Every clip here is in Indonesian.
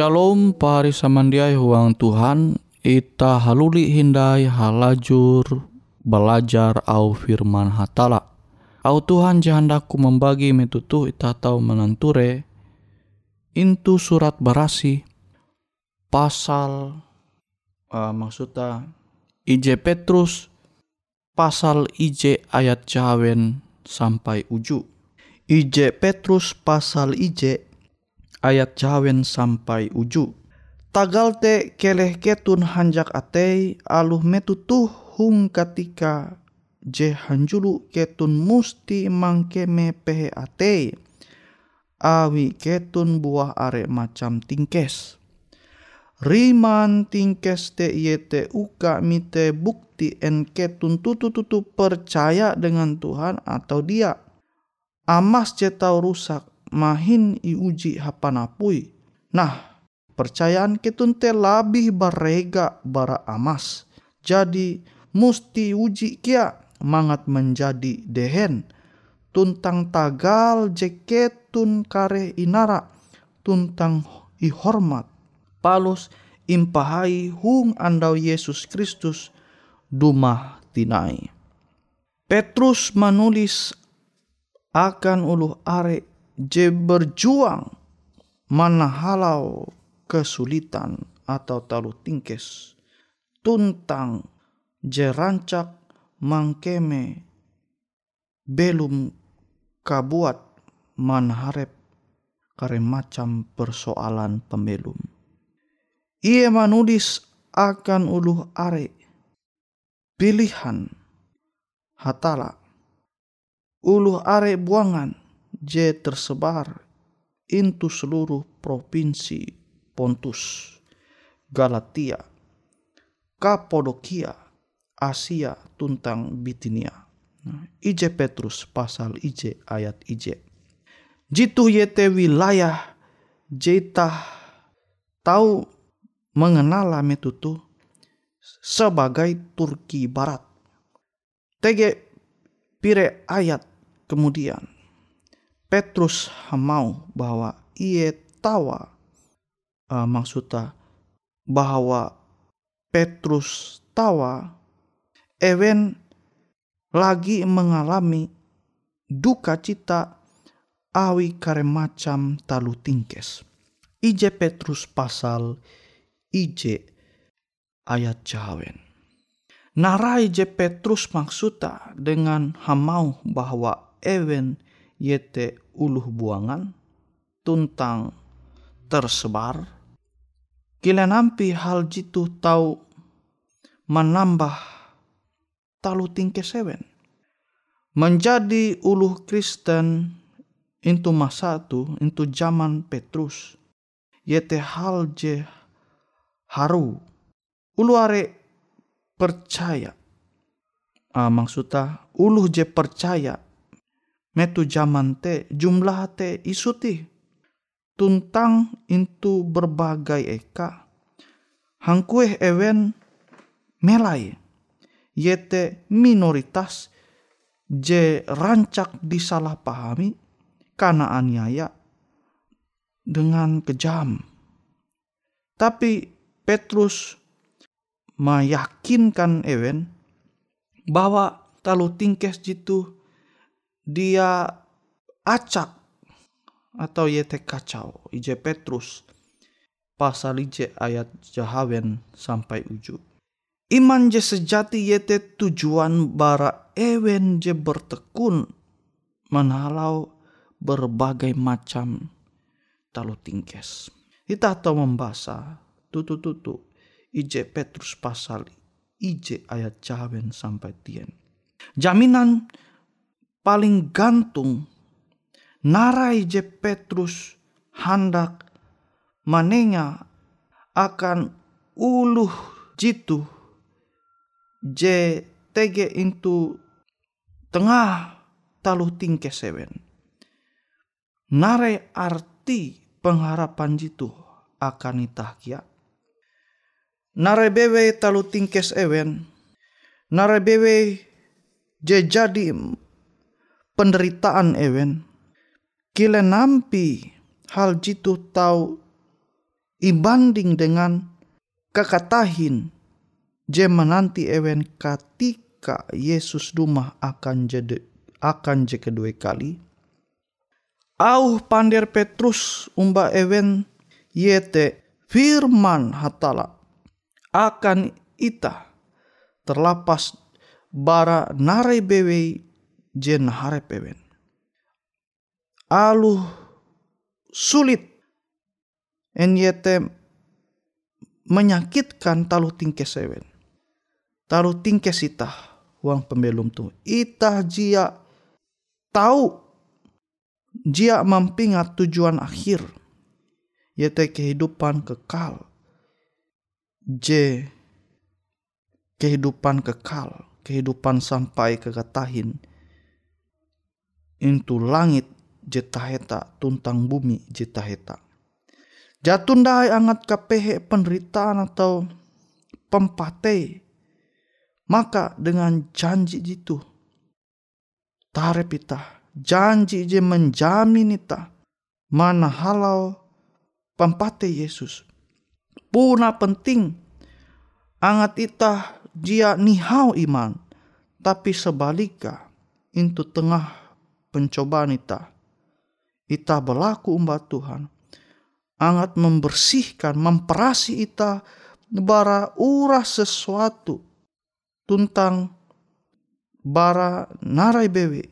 Shalom pari samandiai huang Tuhan Ita haluli hindai halajur belajar au firman hatala. Au Tuhan jahandaku membagi metutu ita tahu menanture Intu surat barasi Pasal uh, Maksudnya IJ Petrus Pasal IJ ayat jawen sampai uju. IJ Petrus pasal IJ ayat jawen sampai uju. Tagal te keleh ketun hanjak atei aluh metutuh hung katika je hanjulu ketun musti mangkeme pehe atei. Awi ketun buah are macam tingkes. Riman tingkes te iete uka mite bukti en ketun tutu-tutu percaya dengan Tuhan atau dia. Amas je tau rusak mahin iuji hapanapui. Nah, percayaan ketun te labih barega bara amas. Jadi musti uji kia mangat menjadi dehen. Tuntang tagal jeketun kare inara. Tuntang ihormat. Palus impahai hung andau Yesus Kristus dumah tinai. Petrus menulis akan uluh are je berjuang mana halau kesulitan atau talu tingkes tuntang je rancak mangkeme belum kabuat manharep kare macam persoalan pembelum. Ia menulis akan uluh are pilihan hatala uluh are buangan je tersebar into seluruh provinsi Pontus, Galatia, Kapodokia, Asia tuntang Bitinia. Nah, IJ Petrus pasal IJ ayat IJ. Jitu yete wilayah jeta tahu mengenal metutu sebagai Turki Barat. Tege pire ayat kemudian Petrus mau bahwa ia tawa uh, maksudnya bahwa Petrus tawa Ewen lagi mengalami duka cita awi kare macam talu tingkes. IJ Petrus pasal IJ ayat jawen. Narai je Petrus maksuta dengan hamau bahwa ewen yete uluh buangan tuntang tersebar. Kila nampi hal jitu tahu menambah talu tingke sewen. Menjadi uluh Kristen itu masa tu, itu zaman Petrus. Yete hal je haru. Ulu are percaya. Ah, maksudnya uluh je percaya. Metu zaman te jumlah te isuti. Tuntang itu berbagai eka. Hangkue ewen melai. Yete minoritas je rancak disalahpahami karena aniaya dengan kejam. Tapi Petrus meyakinkan Ewen bahwa talu tingkes jitu dia acak atau yete kacau. Ije Petrus pasal ije ayat jahawen sampai ujung. Iman je sejati yete tujuan bara ewen je bertekun menhalau berbagai macam talu tingkes. Kita tahu membaca tutu-tutu IJ Petrus pasal IJ ayat jawen sampai tien. Jaminan paling gantung narai je Petrus hendak manenya akan uluh jitu je tege into tengah taluh tingke sewen. Nare arti pengharapan jitu akan itahkia. Nare bewe talu tingkes ewen. Nare bewe je jadi penderitaan ewen. Kile nampi hal jitu tahu ibanding dengan kekatahin je menanti ewen ketika Yesus rumah akan jadi akan je kedua kali. Au pander Petrus umba ewen yete firman hatala akan ita terlapas bara nare bewe jen harep ewen. Alu sulit en yete menyakitkan talu tingkes ewen. Talu tingkes itah uang pembelum tu. Itah jia tahu jia mampingat tujuan akhir yaitu kehidupan kekal. J kehidupan kekal, kehidupan sampai kekatahin. Itu langit jetaheta tuntang bumi jetaheta. Jatun dahai angat kapehe penderitaan atau pempate. Maka dengan janji itu. Tarep ita. Janji je menjamin ita. Mana halau pempate Yesus. Puna penting. Angat ita dia nihau iman. Tapi sebaliknya. Itu tengah pencobaan ita. Ita berlaku umbat Tuhan angat membersihkan, memperasi ita bara urah sesuatu tuntang bara narai bewe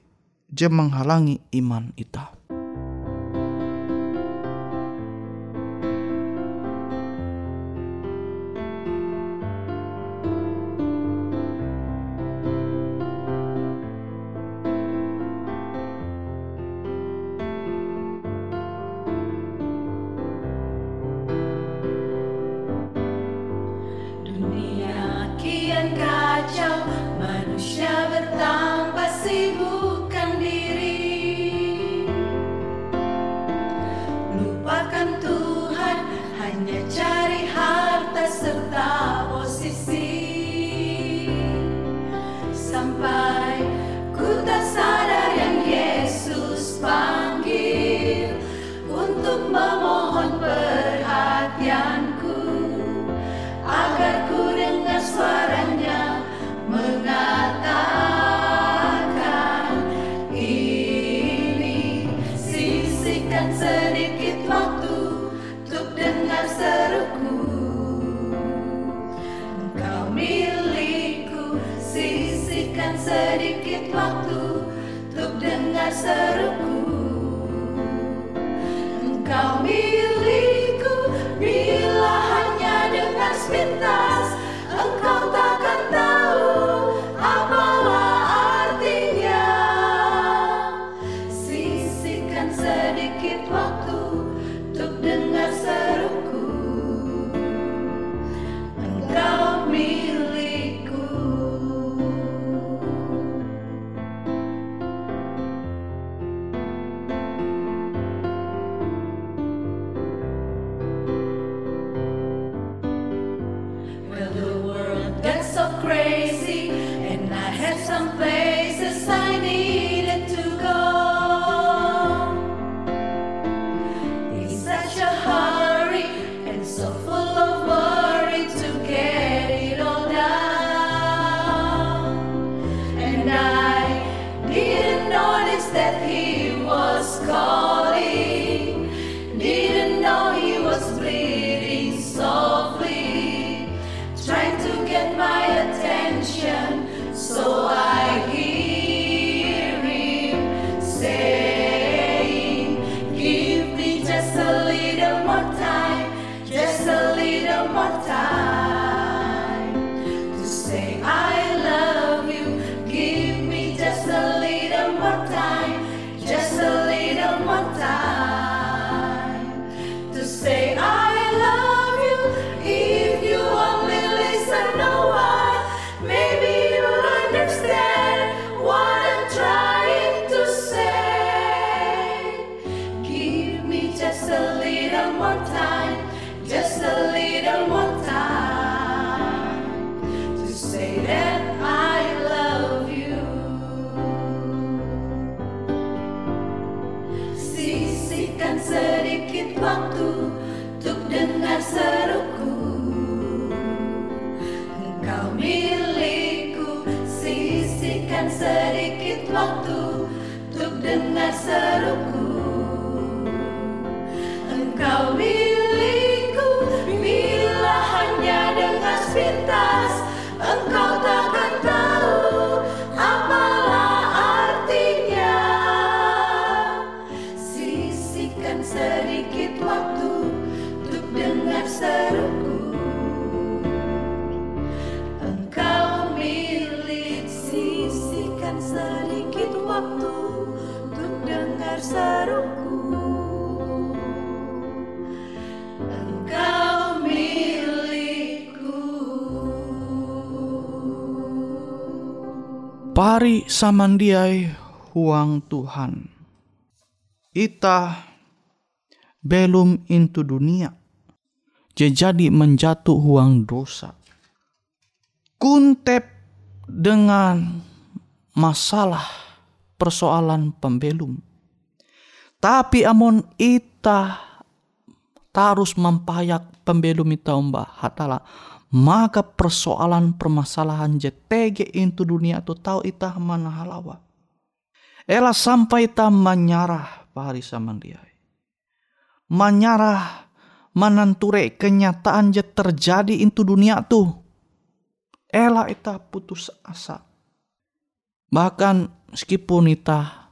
je menghalangi iman ita. Waktu untuk dengar seruku Pari samandiai huang Tuhan. Ita belum into dunia. Je jadi menjatuh huang dosa. Kuntep dengan masalah persoalan pembelum. Tapi amon ita tarus mempayak pembelum ita mbah hatala maka persoalan permasalahan JTG into dunia tu tahu ita mana halawa. Ela sampai ita menyarah pari samandiai. Menyarah menanture kenyataan je terjadi into dunia tu. Ela ita putus asa. Bahkan meskipun ita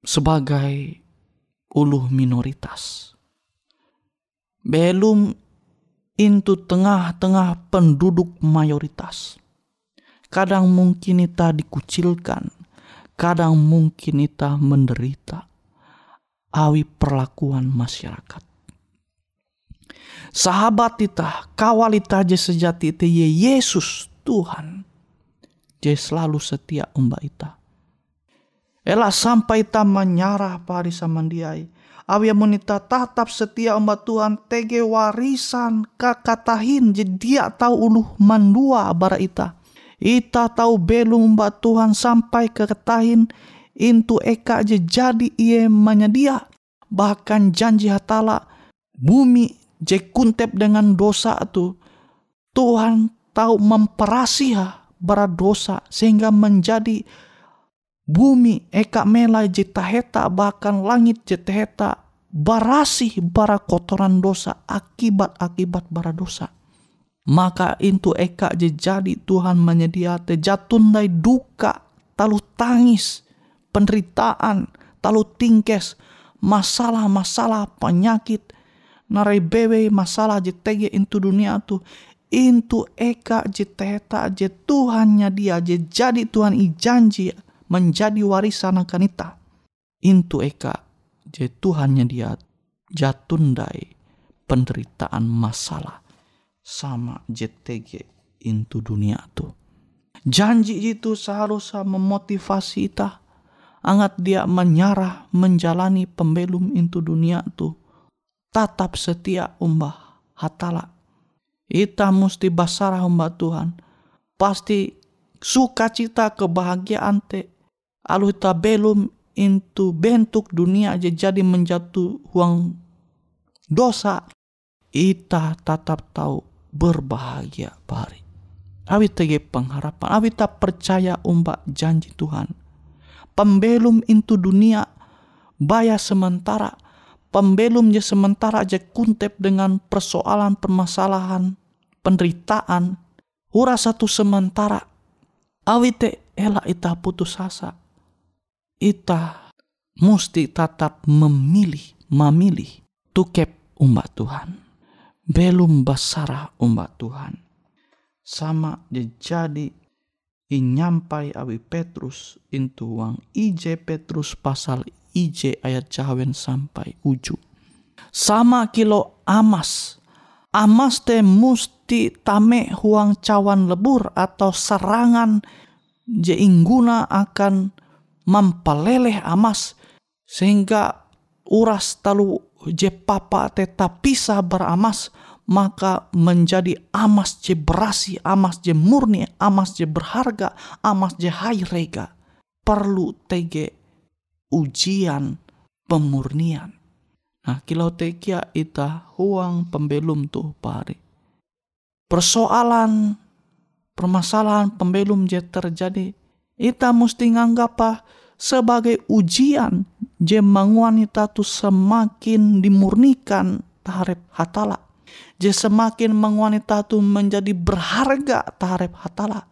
sebagai uluh minoritas. Belum into tengah-tengah penduduk mayoritas. Kadang mungkin ita dikucilkan, kadang mungkin ita menderita. Awi perlakuan masyarakat. Sahabat ita, kawal ita je sejati ye Yesus Tuhan. Je selalu setia umba ita. Ela sampai ita menyarah pari samandiai. Awi monita tatap setia umba Tuhan tege warisan kakatahin je dia tahu uluh mandua bara ita. Ita tahu belum umba Tuhan sampai ke ketahin intu eka je jadi ia menyedia. Bahkan janji hatala bumi je kuntep dengan dosa tu Tuhan tahu memperasiha bara dosa sehingga menjadi bumi eka mela je taheta bahkan langit je taheta barasih bara kotoran dosa akibat-akibat bara dosa. Maka itu eka je jadi Tuhan menyediate jatundai duka, talu tangis, penderitaan, talu tingkes, masalah-masalah penyakit, narai bewe masalah je tege into dunia tu into eka je teta je Tuhannya dia je jadi Tuhan i janji menjadi warisan akan ita. Into eka je Tuhannya dia jatundai penderitaan masalah sama JTG into dunia tu. Janji itu seharusnya memotivasi kita. Angat dia menyarah menjalani pembelum into dunia tu. Tatap setia umbah hatala. Ita mesti basarah umbah Tuhan. Pasti sukacita kebahagiaan te. Alu ita belum into bentuk dunia aja jadi menjatuh uang dosa. Ita tetap tahu berbahagia pari. Awi tege pengharapan, awi tak percaya umbak janji Tuhan. Pembelum into dunia baya sementara, pembelum je sementara aja kuntep dengan persoalan permasalahan, penderitaan, ura satu sementara. Awi te ela ita putus asa. Ita mesti tetap memilih, memilih tukep umbak Tuhan belum basarah umat Tuhan. Sama jadi inyampai awi Petrus intu wang IJ Petrus pasal IJ ayat cawen sampai uju. Sama kilo amas. Amas te musti tame huang cawan lebur atau serangan je ingguna akan mempeleleh amas sehingga uras talu je papa tetap pisah beramas maka menjadi amas je berasi, amas je murni, amas je berharga, amas je hai rega. Perlu tege ujian pemurnian. Nah, kilau tekia ita huang pembelum tuh pari. Persoalan, permasalahan pembelum je terjadi, ita mesti nganggap sebagai ujian je wanita tu semakin dimurnikan taharep hatala. Je semakin wanita tu menjadi berharga taharep hatala.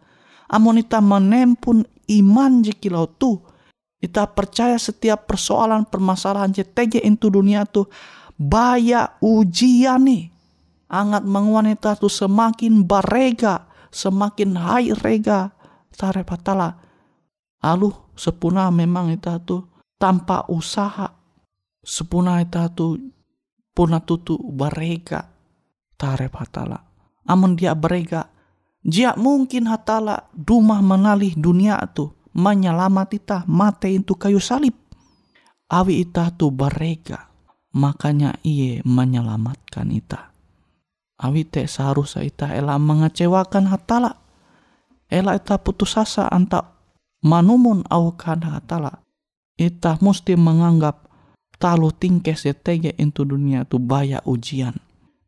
Amonita menempun iman je kilau tu. Kita percaya setiap persoalan permasalahan je tege itu dunia tu baya ujian nih. Angat wanita tu semakin barega, semakin hai rega taharep hatala. Aluh sepuna memang itu tu tanpa usaha. Sepuna itu tu puna tutu barega tarep hatala. Amun dia berega. Jia mungkin hatala dumah menalih dunia tu menyelamat ita mate itu kayu salib. Awi ita tu barega makanya iye menyelamatkan ita awi te seharusnya ita ela mengecewakan hatala. Ela ita putus asa anta manumun au kan hatala Ita mesti menganggap talu tingkes tege into dunia tu baya ujian.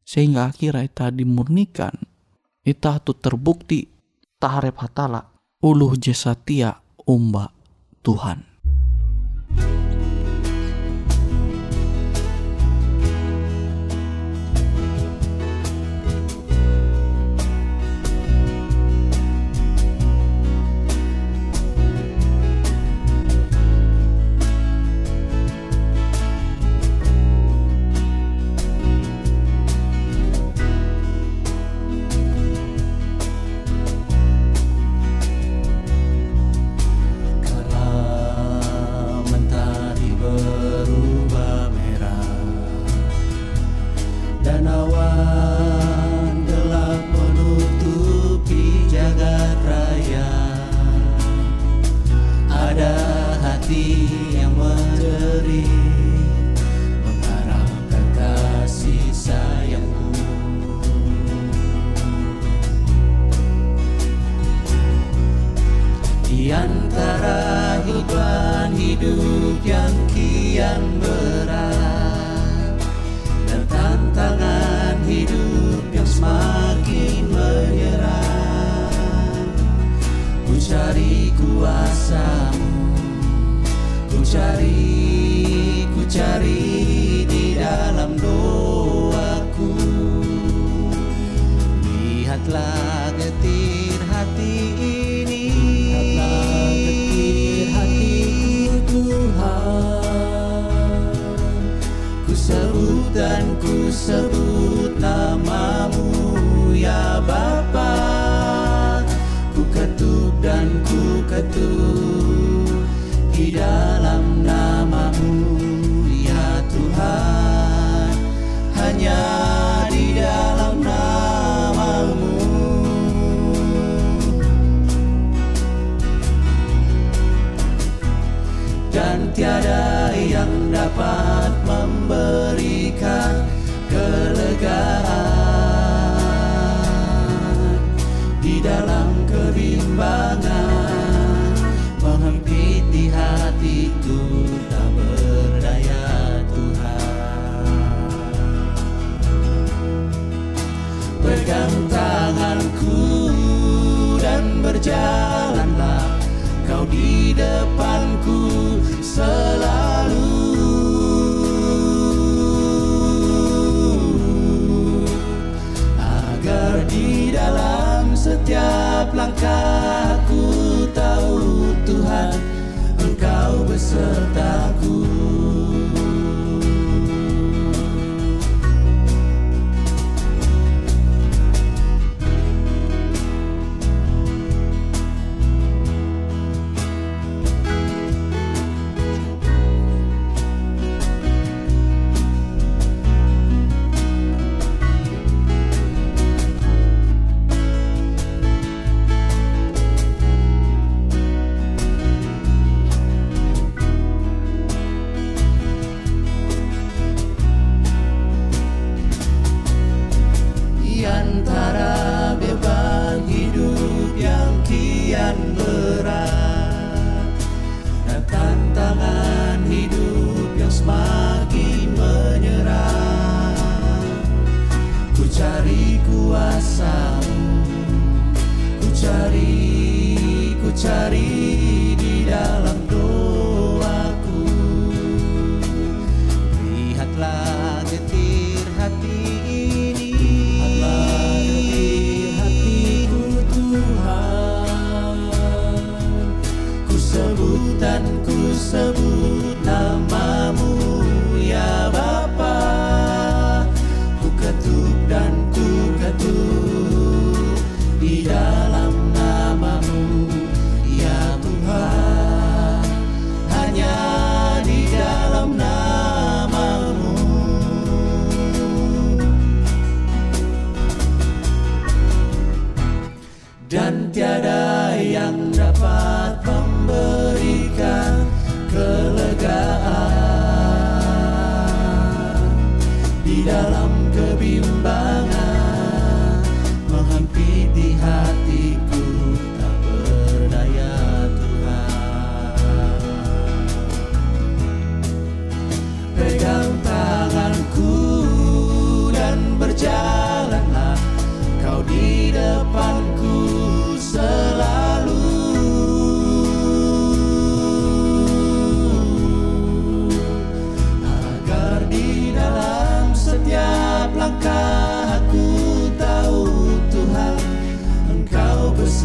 Sehingga akhirnya ita dimurnikan. Ita tu terbukti taharep hatala uluh jesatia umba Tuhan.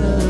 so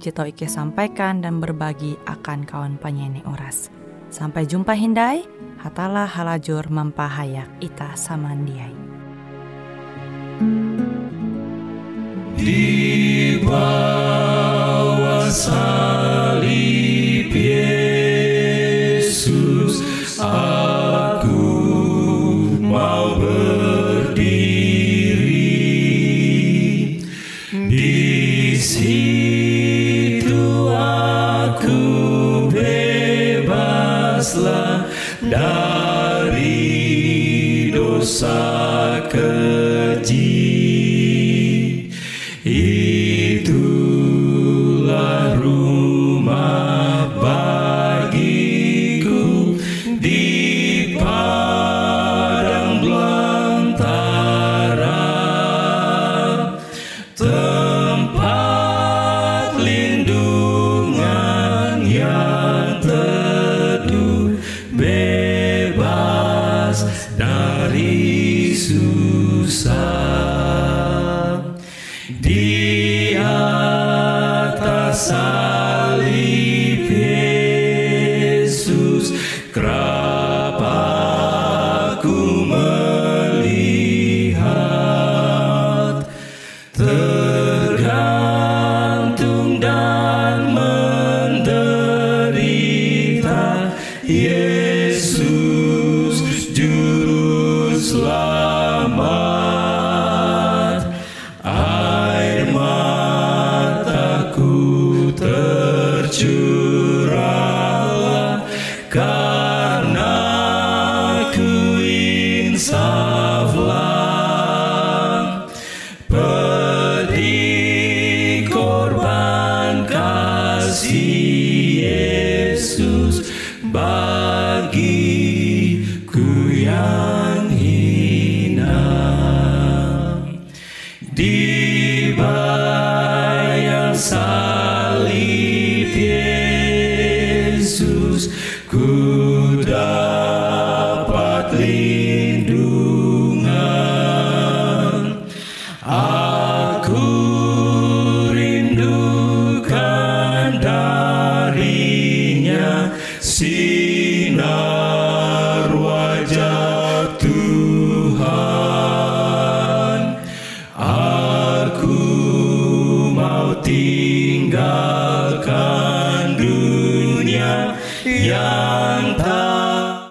tau Ike sampaikan dan berbagi akan kawan penyanyi Uras. Sampai jumpa Hindai, hatalah halajur mempahayak ita samandiai. Di bawah salib Yesus us love. Jesusa.